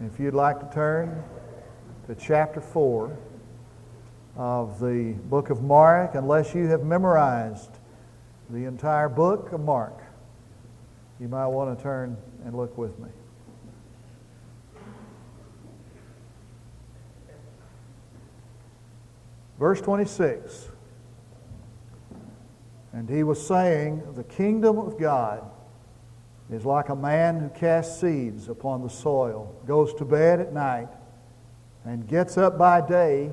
If you'd like to turn to chapter 4 of the book of Mark, unless you have memorized the entire book of Mark, you might want to turn and look with me. Verse 26. And he was saying, The kingdom of God is like a man who casts seeds upon the soil, goes to bed at night, and gets up by day,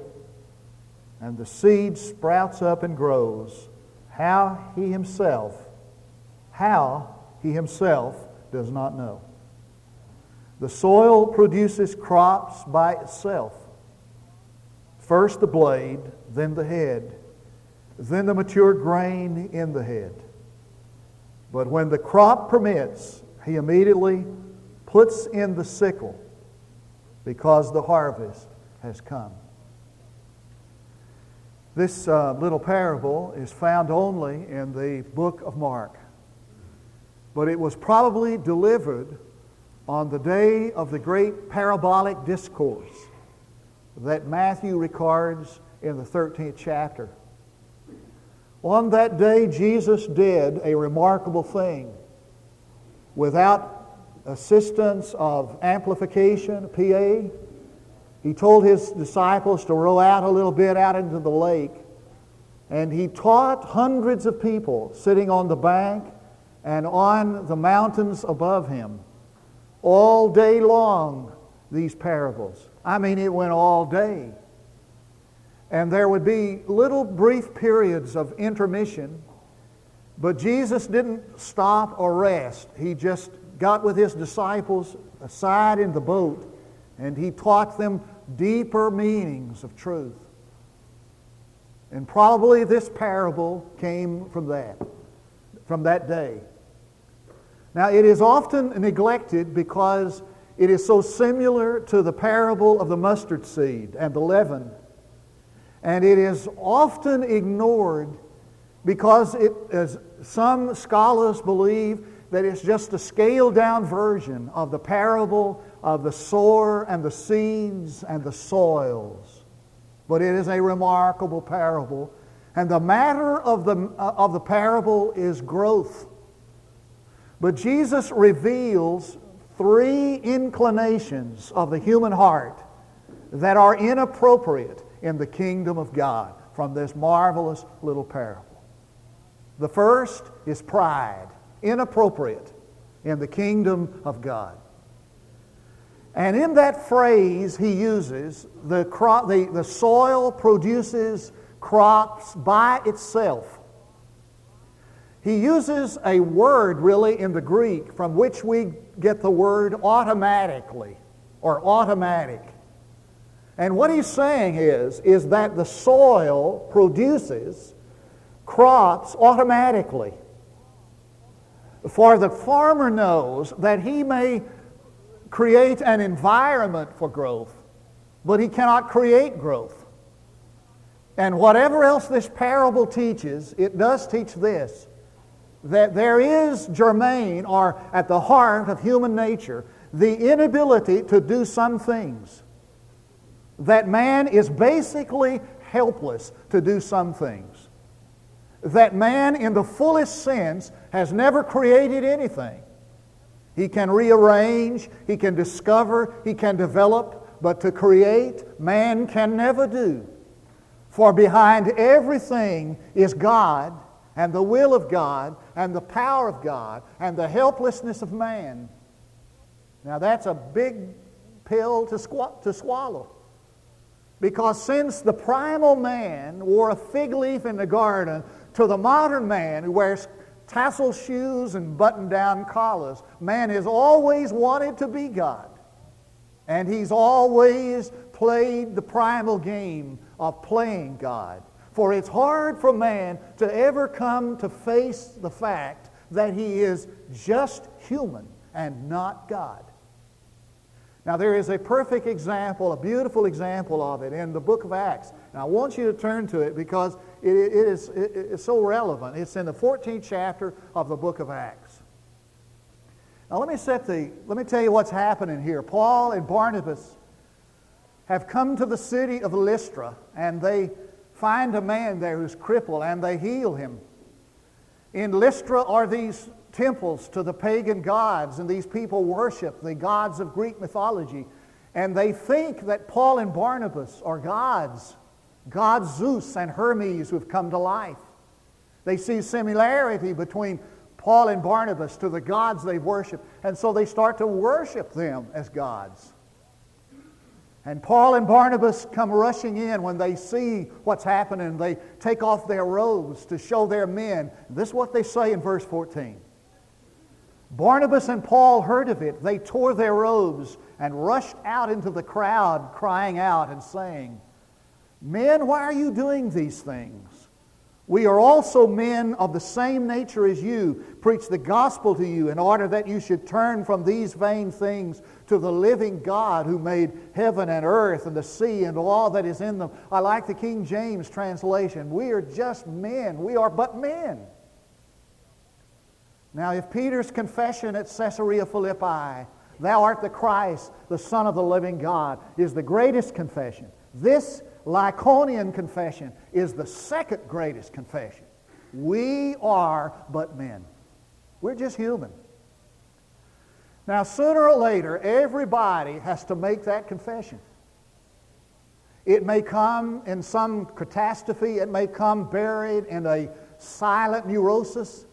and the seed sprouts up and grows. How he himself, how he himself does not know. The soil produces crops by itself. First the blade, then the head, then the mature grain in the head. But when the crop permits, he immediately puts in the sickle because the harvest has come. This uh, little parable is found only in the book of Mark, but it was probably delivered on the day of the great parabolic discourse that Matthew records in the 13th chapter. On that day, Jesus did a remarkable thing. Without assistance of amplification, PA, he told his disciples to row out a little bit out into the lake. And he taught hundreds of people sitting on the bank and on the mountains above him all day long these parables. I mean, it went all day. And there would be little brief periods of intermission, but Jesus didn't stop or rest. He just got with his disciples aside in the boat and he taught them deeper meanings of truth. And probably this parable came from that, from that day. Now, it is often neglected because it is so similar to the parable of the mustard seed and the leaven and it is often ignored because it, as some scholars believe that it's just a scaled down version of the parable of the sower and the seeds and the soils. But it is a remarkable parable. And the matter of the, uh, of the parable is growth. But Jesus reveals three inclinations of the human heart that are inappropriate in the kingdom of God from this marvelous little parable. The first is pride, inappropriate in the kingdom of God. And in that phrase he uses, the, crop, the, the soil produces crops by itself. He uses a word really in the Greek from which we get the word automatically or automatic. And what he's saying is, is that the soil produces crops automatically. For the farmer knows that he may create an environment for growth, but he cannot create growth. And whatever else this parable teaches, it does teach this that there is germane, or at the heart of human nature, the inability to do some things that man is basically helpless to do some things. That man, in the fullest sense, has never created anything. He can rearrange, he can discover, he can develop, but to create, man can never do. For behind everything is God and the will of God and the power of God and the helplessness of man. Now, that's a big pill to, squ- to swallow. Because since the primal man wore a fig leaf in the garden to the modern man who wears tassel shoes and button down collars, man has always wanted to be God. And he's always played the primal game of playing God. For it's hard for man to ever come to face the fact that he is just human and not God. Now, there is a perfect example, a beautiful example of it in the book of Acts. And I want you to turn to it because it, it is it, it's so relevant. It's in the 14th chapter of the book of Acts. Now let me set the, let me tell you what's happening here. Paul and Barnabas have come to the city of Lystra and they find a man there who's crippled and they heal him. In Lystra are these temples to the pagan gods, and these people worship the gods of Greek mythology. And they think that Paul and Barnabas are gods, gods Zeus and Hermes who have come to life. They see similarity between Paul and Barnabas to the gods they worship, and so they start to worship them as gods. And Paul and Barnabas come rushing in when they see what's happening. They take off their robes to show their men. This is what they say in verse 14. Barnabas and Paul heard of it. They tore their robes and rushed out into the crowd, crying out and saying, Men, why are you doing these things? We are also men of the same nature as you, preach the gospel to you in order that you should turn from these vain things to the living God who made heaven and earth and the sea and all that is in them. I like the King James translation. We are just men. We are but men. Now, if Peter's confession at Caesarea Philippi, Thou art the Christ, the Son of the living God, is the greatest confession, this Lycaonian confession is the second greatest confession. We are but men. We're just human. Now, sooner or later, everybody has to make that confession. It may come in some catastrophe, it may come buried in a silent neurosis.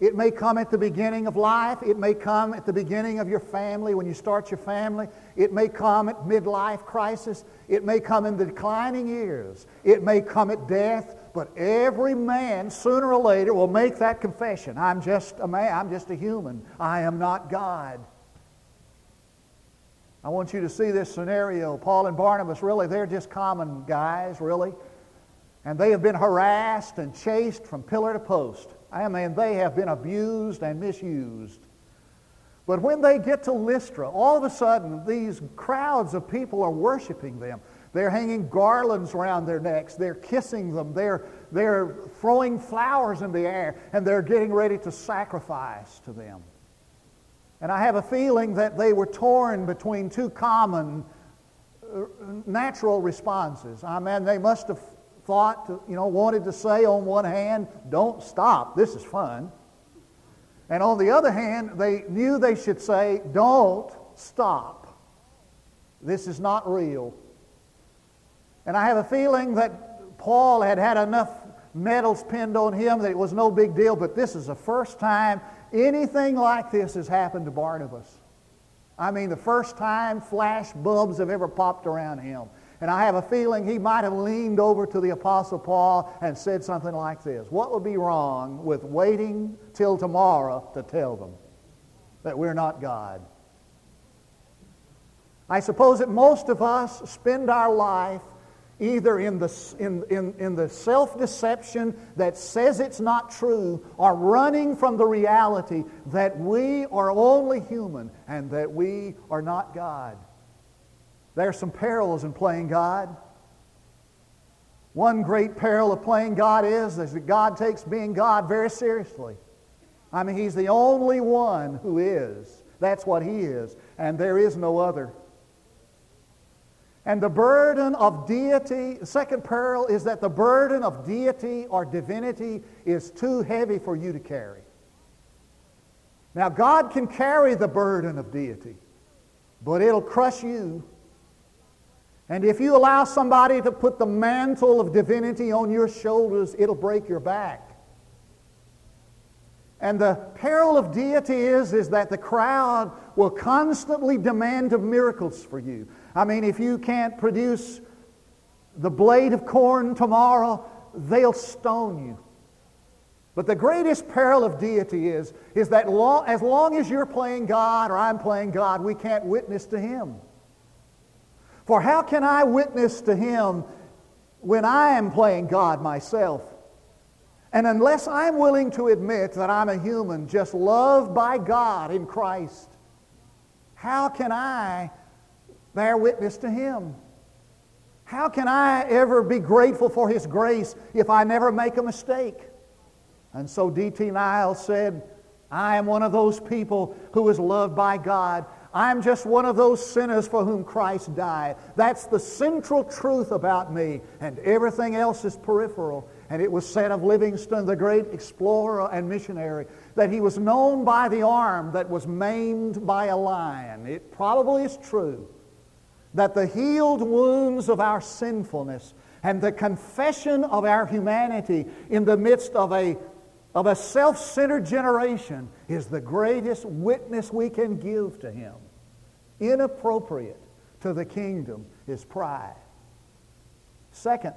It may come at the beginning of life. It may come at the beginning of your family when you start your family. It may come at midlife crisis. It may come in the declining years. It may come at death. But every man, sooner or later, will make that confession. I'm just a man. I'm just a human. I am not God. I want you to see this scenario. Paul and Barnabas, really, they're just common guys, really. And they have been harassed and chased from pillar to post. I mean, they have been abused and misused. But when they get to Lystra, all of a sudden, these crowds of people are worshiping them. They're hanging garlands around their necks. They're kissing them. They're, they're throwing flowers in the air, and they're getting ready to sacrifice to them. And I have a feeling that they were torn between two common uh, natural responses. I mean, they must have thought, to, you know, wanted to say on one hand, don't stop, this is fun. And on the other hand, they knew they should say, don't stop. This is not real. And I have a feeling that Paul had had enough medals pinned on him that it was no big deal, but this is the first time anything like this has happened to Barnabas. I mean, the first time flash bulbs have ever popped around him. And I have a feeling he might have leaned over to the Apostle Paul and said something like this What would be wrong with waiting till tomorrow to tell them that we're not God? I suppose that most of us spend our life either in the, in, in, in the self deception that says it's not true or running from the reality that we are only human and that we are not God. There are some perils in playing God. One great peril of playing God is, is that God takes being God very seriously. I mean, He's the only one who is. That's what He is, and there is no other. And the burden of deity, the second peril is that the burden of deity or divinity is too heavy for you to carry. Now, God can carry the burden of deity, but it'll crush you and if you allow somebody to put the mantle of divinity on your shoulders, it'll break your back. And the peril of deity is, is that the crowd will constantly demand of miracles for you. I mean, if you can't produce the blade of corn tomorrow, they'll stone you. But the greatest peril of deity is, is that as long as you're playing God or I'm playing God, we can't witness to Him. For how can I witness to him when I am playing God myself? And unless I'm willing to admit that I'm a human just loved by God in Christ, how can I bear witness to him? How can I ever be grateful for his grace if I never make a mistake? And so D.T. Niles said, I am one of those people who is loved by God. I'm just one of those sinners for whom Christ died. That's the central truth about me, and everything else is peripheral. And it was said of Livingstone, the great explorer and missionary, that he was known by the arm that was maimed by a lion. It probably is true that the healed wounds of our sinfulness and the confession of our humanity in the midst of a of a self centered generation is the greatest witness we can give to him. Inappropriate to the kingdom is pride. Second,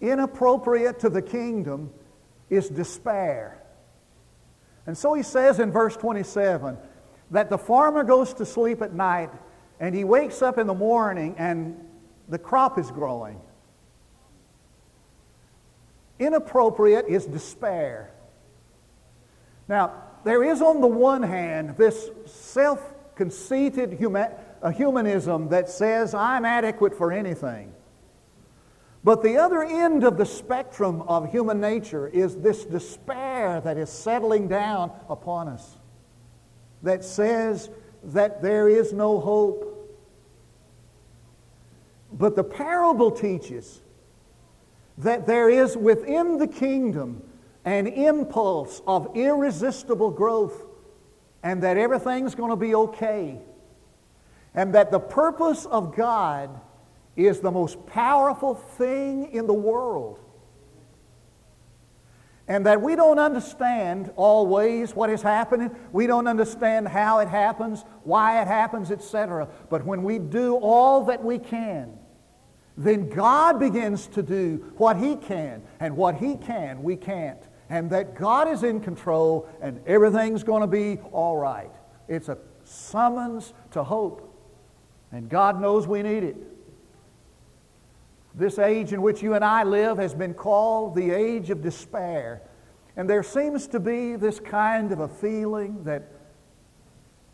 inappropriate to the kingdom is despair. And so he says in verse 27 that the farmer goes to sleep at night and he wakes up in the morning and the crop is growing. Inappropriate is despair. Now, there is on the one hand this self conceited human, humanism that says, I'm adequate for anything. But the other end of the spectrum of human nature is this despair that is settling down upon us, that says that there is no hope. But the parable teaches that there is within the kingdom an impulse of irresistible growth and that everything's going to be okay. And that the purpose of God is the most powerful thing in the world. And that we don't understand always what is happening. We don't understand how it happens, why it happens, etc. But when we do all that we can, then God begins to do what He can. And what He can, we can't. And that God is in control and everything's going to be all right. It's a summons to hope. And God knows we need it. This age in which you and I live has been called the age of despair. And there seems to be this kind of a feeling that,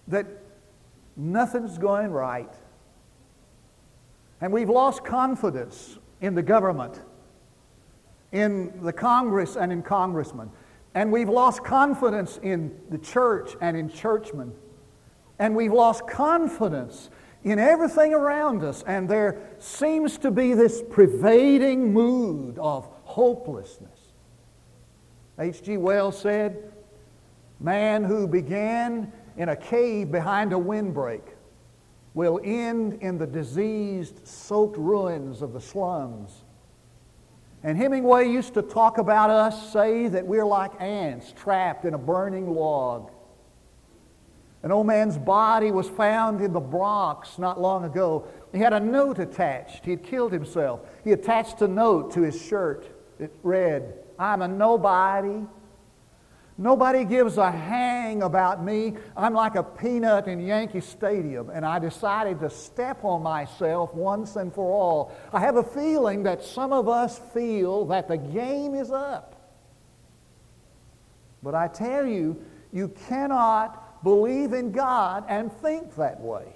that nothing's going right. And we've lost confidence in the government, in the Congress and in congressmen. And we've lost confidence in the church and in churchmen. And we've lost confidence in everything around us, and there seems to be this pervading mood of hopelessness. H.G. Wells said, Man who began in a cave behind a windbreak will end in the diseased, soaked ruins of the slums. And Hemingway used to talk about us, say that we're like ants trapped in a burning log. An old man's body was found in the Bronx not long ago. He had a note attached. He had killed himself. He attached a note to his shirt. It read, I'm a nobody. Nobody gives a hang about me. I'm like a peanut in Yankee Stadium, and I decided to step on myself once and for all. I have a feeling that some of us feel that the game is up. But I tell you, you cannot believe in God and think that way.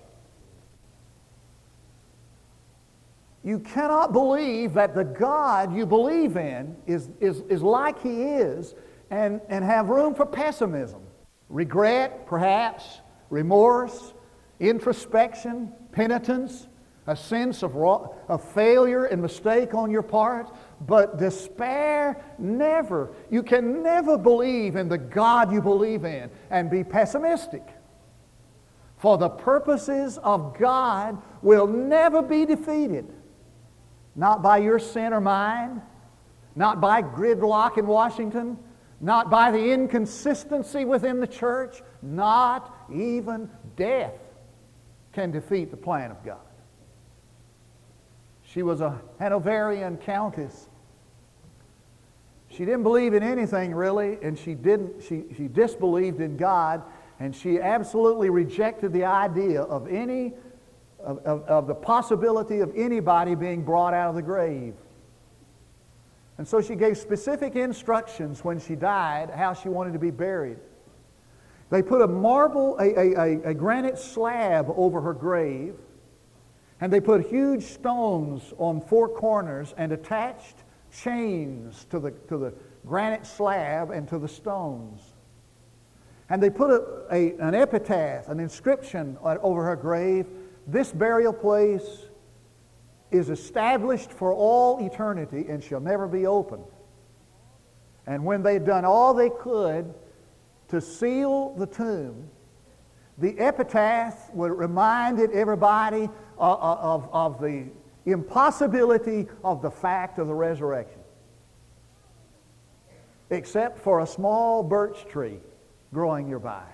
You cannot believe that the God you believe in is, is, is like He is and, and have room for pessimism, regret, perhaps, remorse, introspection, penitence, a sense of, raw, of failure and mistake on your part. But despair, never. You can never believe in the God you believe in and be pessimistic. For the purposes of God will never be defeated. Not by your sin or mine, not by gridlock in Washington, not by the inconsistency within the church, not even death can defeat the plan of God. She was a Hanoverian countess she didn't believe in anything really, and she didn't. She, she disbelieved in God, and she absolutely rejected the idea of any of, of, of the possibility of anybody being brought out of the grave. And so she gave specific instructions when she died how she wanted to be buried. They put a marble, a, a, a, granite slab over her grave, and they put huge stones on four corners and attached chains to the, to the granite slab and to the stones. And they put a, a, an epitaph, an inscription uh, over her grave. This burial place is established for all eternity and shall never be opened. And when they'd done all they could to seal the tomb, the epitaph would reminded everybody of, of, of the impossibility of the fact of the resurrection. Except for a small birch tree growing nearby.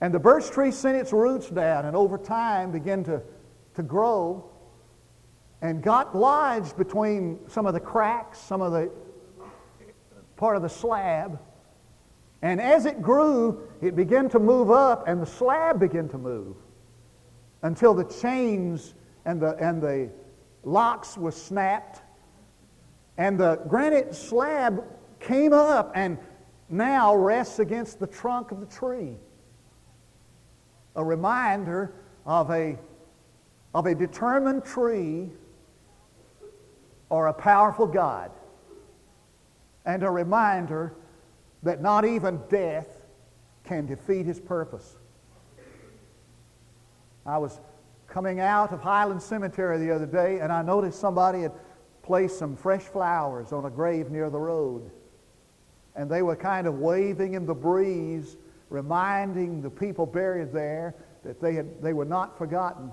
And the birch tree sent its roots down and over time began to, to grow and got lodged between some of the cracks, some of the part of the slab. And as it grew, it began to move up and the slab began to move until the chains and the, and the locks were snapped. And the granite slab came up and now rests against the trunk of the tree. A reminder of a, of a determined tree or a powerful God. And a reminder that not even death can defeat his purpose. I was coming out of Highland Cemetery the other day and I noticed somebody had placed some fresh flowers on a grave near the road. And they were kind of waving in the breeze, reminding the people buried there that they, had, they were not forgotten.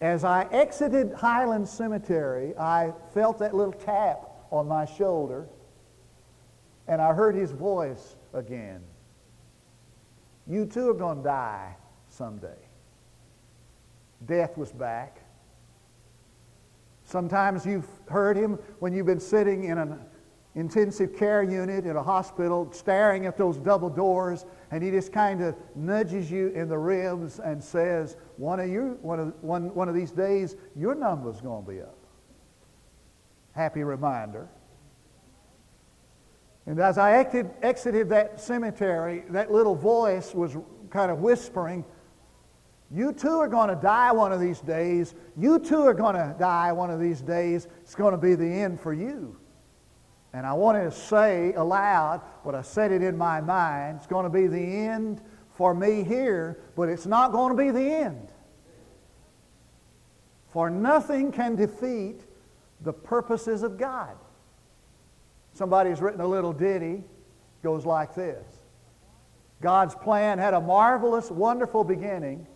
As I exited Highland Cemetery, I felt that little tap on my shoulder, and I heard his voice again. You too are going to die someday. Death was back. Sometimes you've heard him when you've been sitting in an intensive care unit in a hospital, staring at those double doors, and he just kind of nudges you in the ribs and says, one of, you, one of, one, one of these days, your number's going to be up. Happy reminder. And as I exited, exited that cemetery, that little voice was kind of whispering, you too are going to die one of these days. You too are going to die one of these days. It's going to be the end for you. And I wanted to say aloud what I said it in my mind. It's going to be the end for me here, but it's not going to be the end. For nothing can defeat the purposes of God. Somebody's written a little ditty, goes like this God's plan had a marvelous, wonderful beginning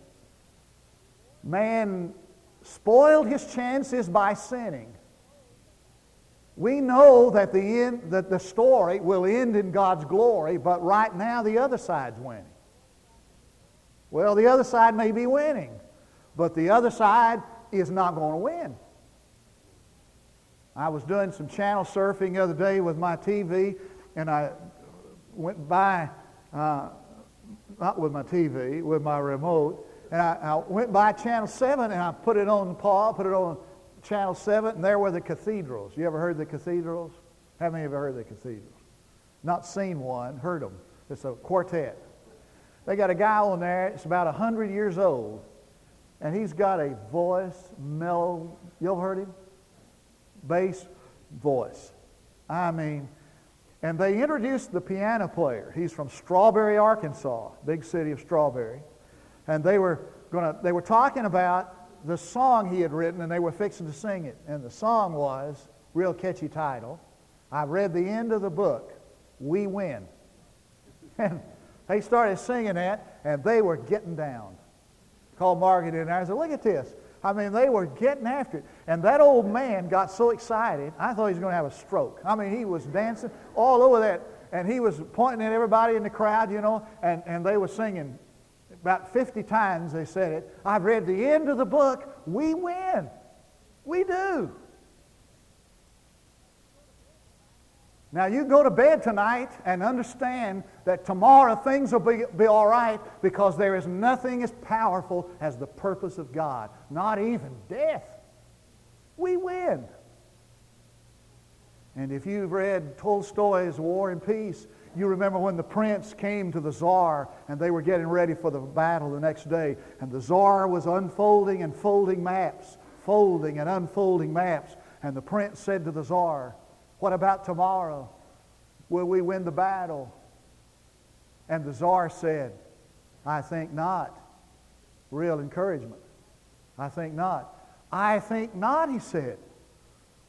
Man spoiled his chances by sinning. We know that the, end, that the story will end in God's glory, but right now the other side's winning. Well, the other side may be winning, but the other side is not going to win. I was doing some channel surfing the other day with my TV, and I went by, uh, not with my TV, with my remote, and I, I, went by Channel 7 and I put it on Paul, put it on Channel 7, and there were the cathedrals. You ever heard the cathedrals? How many of you heard the cathedrals? Not seen one, heard them. It's a quartet. They got a guy on there, it's about 100 years old, and he's got a voice, mellow. You ever heard him? Bass voice. I mean, and they introduced the piano player. He's from Strawberry, Arkansas, big city of Strawberry and they were to they were talking about the song he had written and they were fixing to sing it. And the song was real catchy title i read the end of the book we win. And they started singing that and they were getting down. Called margaret in there. I said look at this. I mean they were getting after it. And that old man got so excited i thought he was going to have a stroke. I mean he was dancing all over that and he was pointing at everybody in the crowd you know and, and they were singing about 50 times they said it. I've read the end of the book. We win. We do. Now, you go to bed tonight and understand that tomorrow things will be, be all right because there is nothing as powerful as the purpose of God, not even death. We win. And if you've read Tolstoy's War and Peace, you remember when the prince came to the czar and they were getting ready for the battle the next day, and the czar was unfolding and folding maps, folding and unfolding maps. And the prince said to the czar, What about tomorrow? Will we win the battle? And the czar said, I think not. Real encouragement. I think not. I think not, he said.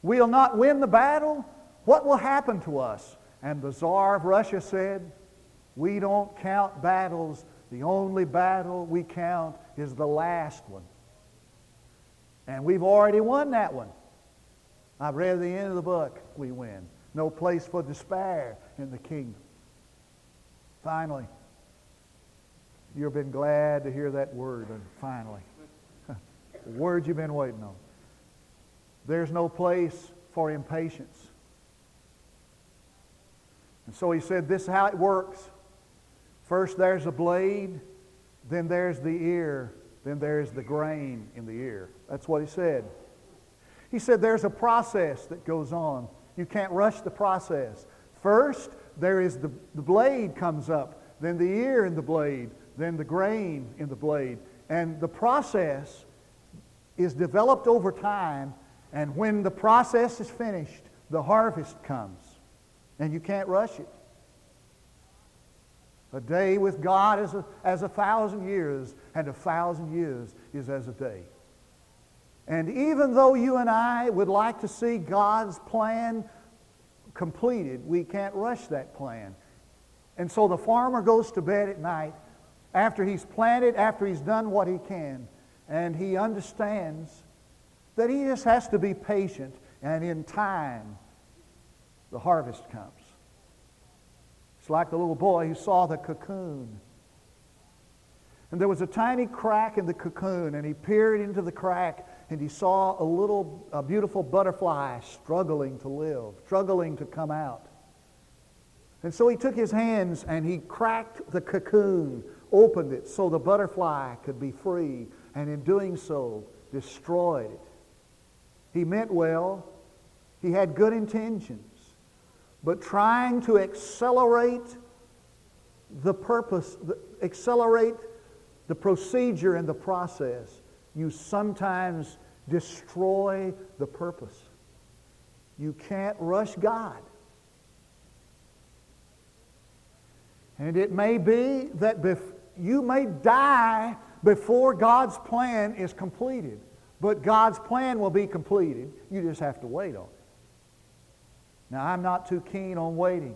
We'll not win the battle. What will happen to us? And the Tsar of Russia said, We don't count battles. The only battle we count is the last one. And we've already won that one. I've read the end of the book. We win. No place for despair in the kingdom. Finally, you've been glad to hear that word, and finally, word you've been waiting on. There's no place for impatience. And so he said, This is how it works. First, there's a blade, then there's the ear, then there's the grain in the ear. That's what he said. He said, There's a process that goes on. You can't rush the process. First, there is the, the blade comes up, then the ear in the blade, then the grain in the blade. And the process is developed over time, and when the process is finished, the harvest comes. And you can't rush it. A day with God is a, as a thousand years, and a thousand years is as a day. And even though you and I would like to see God's plan completed, we can't rush that plan. And so the farmer goes to bed at night after he's planted, after he's done what he can, and he understands that he just has to be patient, and in time, the harvest comes. It's like the little boy who saw the cocoon. And there was a tiny crack in the cocoon, and he peered into the crack, and he saw a little, a beautiful butterfly struggling to live, struggling to come out. And so he took his hands and he cracked the cocoon, opened it so the butterfly could be free, and in doing so, destroyed it. He meant well, he had good intentions, but trying to accelerate the purpose, accelerate the procedure and the process, you sometimes destroy the purpose. You can't rush God. And it may be that bef- you may die before God's plan is completed. But God's plan will be completed. You just have to wait on it. Now, I'm not too keen on waiting.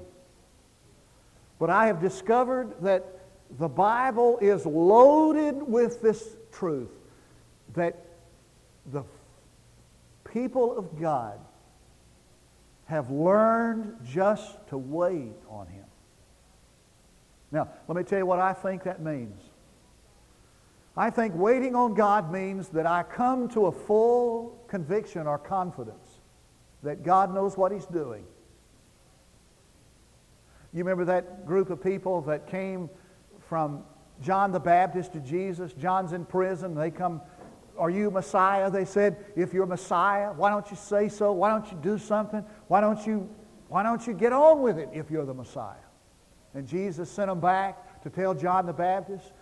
But I have discovered that the Bible is loaded with this truth that the people of God have learned just to wait on Him. Now, let me tell you what I think that means. I think waiting on God means that I come to a full conviction or confidence that God knows what He's doing. You remember that group of people that came from John the Baptist to Jesus? John's in prison. They come are you Messiah? They said, if you're Messiah, why don't you say so? Why don't you do something? Why don't you, why don't you get on with it if you're the Messiah? And Jesus sent them back to tell John the Baptist,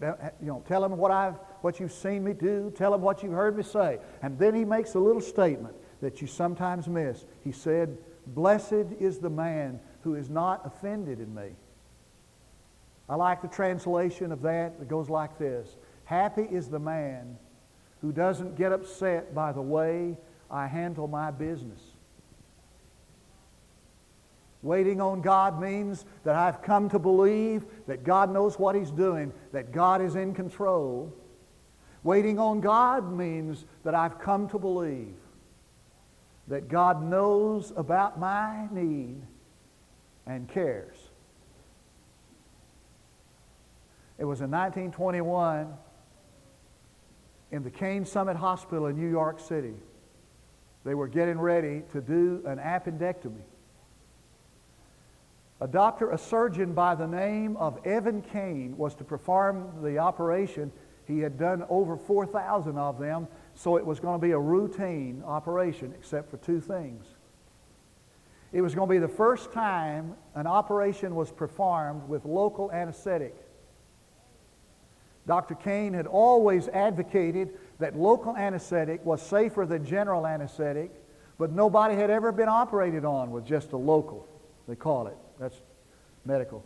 you know, tell him what, I've, what you've seen me do, tell him what you've heard me say. And then he makes a little statement that you sometimes miss. He said, Blessed is the man who is not offended in me. I like the translation of that. It goes like this Happy is the man who doesn't get upset by the way I handle my business. Waiting on God means that I've come to believe that God knows what He's doing, that God is in control. Waiting on God means that I've come to believe that God knows about my need and cares. It was in 1921 in the Kane Summit Hospital in New York City. They were getting ready to do an appendectomy. A doctor, a surgeon by the name of Evan Kane, was to perform the operation. He had done over 4,000 of them, so it was going to be a routine operation, except for two things. It was going to be the first time an operation was performed with local anesthetic. Dr. Kane had always advocated that local anesthetic was safer than general anesthetic, but nobody had ever been operated on with just a local, they call it. That's medical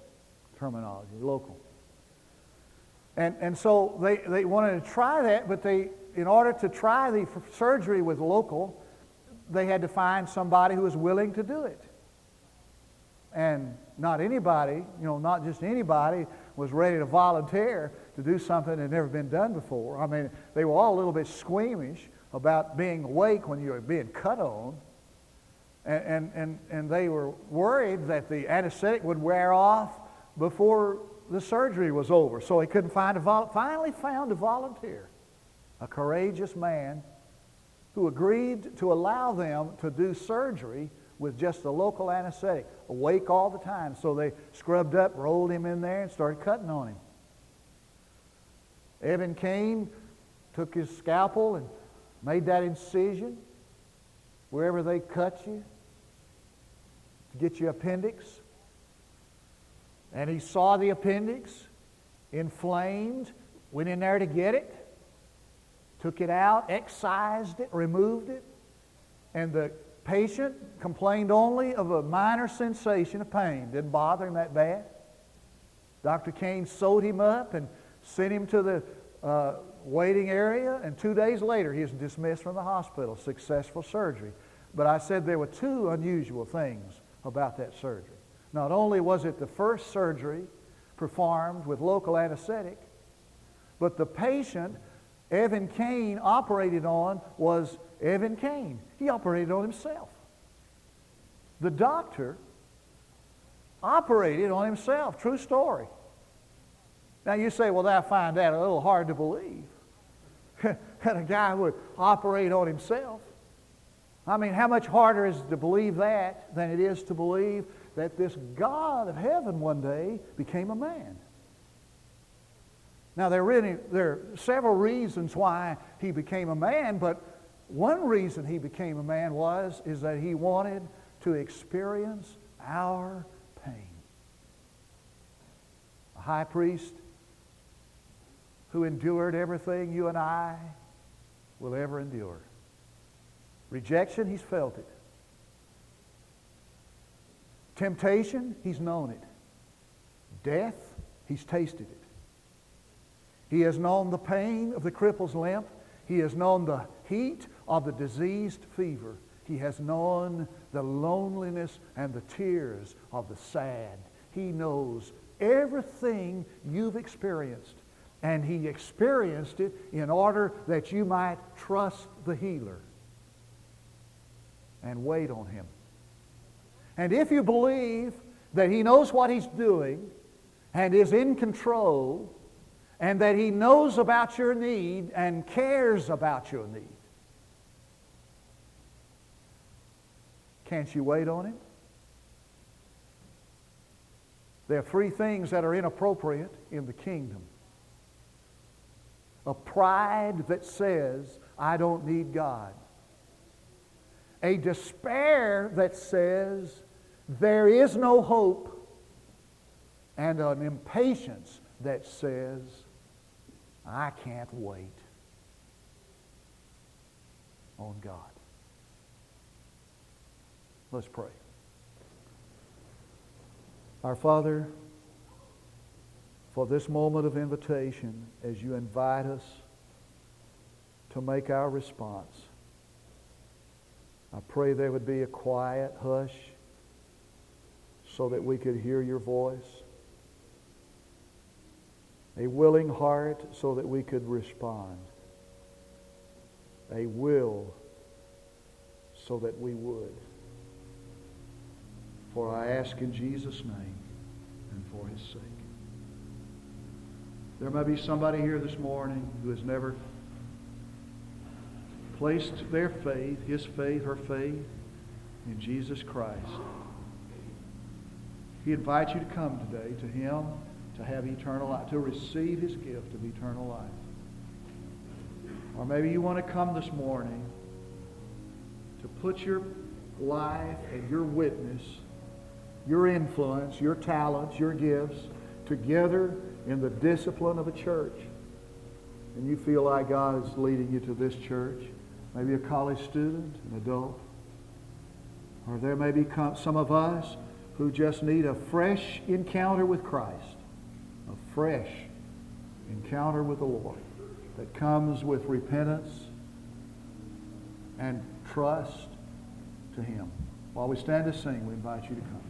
terminology, local. And, and so they, they wanted to try that, but they, in order to try the surgery with local, they had to find somebody who was willing to do it. And not anybody, you know, not just anybody was ready to volunteer to do something that had never been done before. I mean, they were all a little bit squeamish about being awake when you were being cut on. And, and, and, and they were worried that the anesthetic would wear off before the surgery was over. So he couldn't find a vol- finally found a volunteer, a courageous man who agreed to allow them to do surgery with just a local anesthetic, awake all the time. So they scrubbed up, rolled him in there, and started cutting on him. Evan Kane, took his scalpel, and made that incision wherever they cut you to get your appendix. And he saw the appendix inflamed, went in there to get it, took it out, excised it, removed it, and the patient complained only of a minor sensation of pain. Didn't bother him that bad. Dr. Kane sewed him up and sent him to the uh, waiting area, and two days later he was dismissed from the hospital. Successful surgery. But I said there were two unusual things about that surgery. Not only was it the first surgery performed with local anesthetic, but the patient Evan Kane operated on was Evan Kane. He operated on himself. The doctor operated on himself. True story. Now you say, well, I find that a little hard to believe. that a guy would operate on himself. I mean, how much harder is it to believe that than it is to believe that this God of heaven one day became a man? Now, there, really, there are several reasons why he became a man, but one reason he became a man was is that he wanted to experience our pain. A high priest who endured everything you and I will ever endure. Rejection, he's felt it. Temptation, he's known it. Death, he's tasted it. He has known the pain of the cripple's limp. He has known the heat of the diseased fever. He has known the loneliness and the tears of the sad. He knows everything you've experienced. And he experienced it in order that you might trust the healer and wait on him. And if you believe that he knows what he's doing and is in control, and that He knows about your need and cares about your need. Can't you wait on Him? There are three things that are inappropriate in the kingdom a pride that says, I don't need God, a despair that says, there is no hope, and an impatience that says, I can't wait on God. Let's pray. Our Father, for this moment of invitation, as you invite us to make our response, I pray there would be a quiet hush so that we could hear your voice a willing heart so that we could respond, a will so that we would. For I ask in Jesus' name and for his sake. There may be somebody here this morning who has never placed their faith, his faith, her faith, in Jesus Christ. He invites you to come today to him to have eternal life, to receive his gift of eternal life. Or maybe you want to come this morning to put your life and your witness, your influence, your talents, your gifts together in the discipline of a church. And you feel like God is leading you to this church. Maybe a college student, an adult. Or there may be some of us who just need a fresh encounter with Christ, a fresh encounter with the Lord that comes with repentance and trust to Him. While we stand to sing, we invite you to come.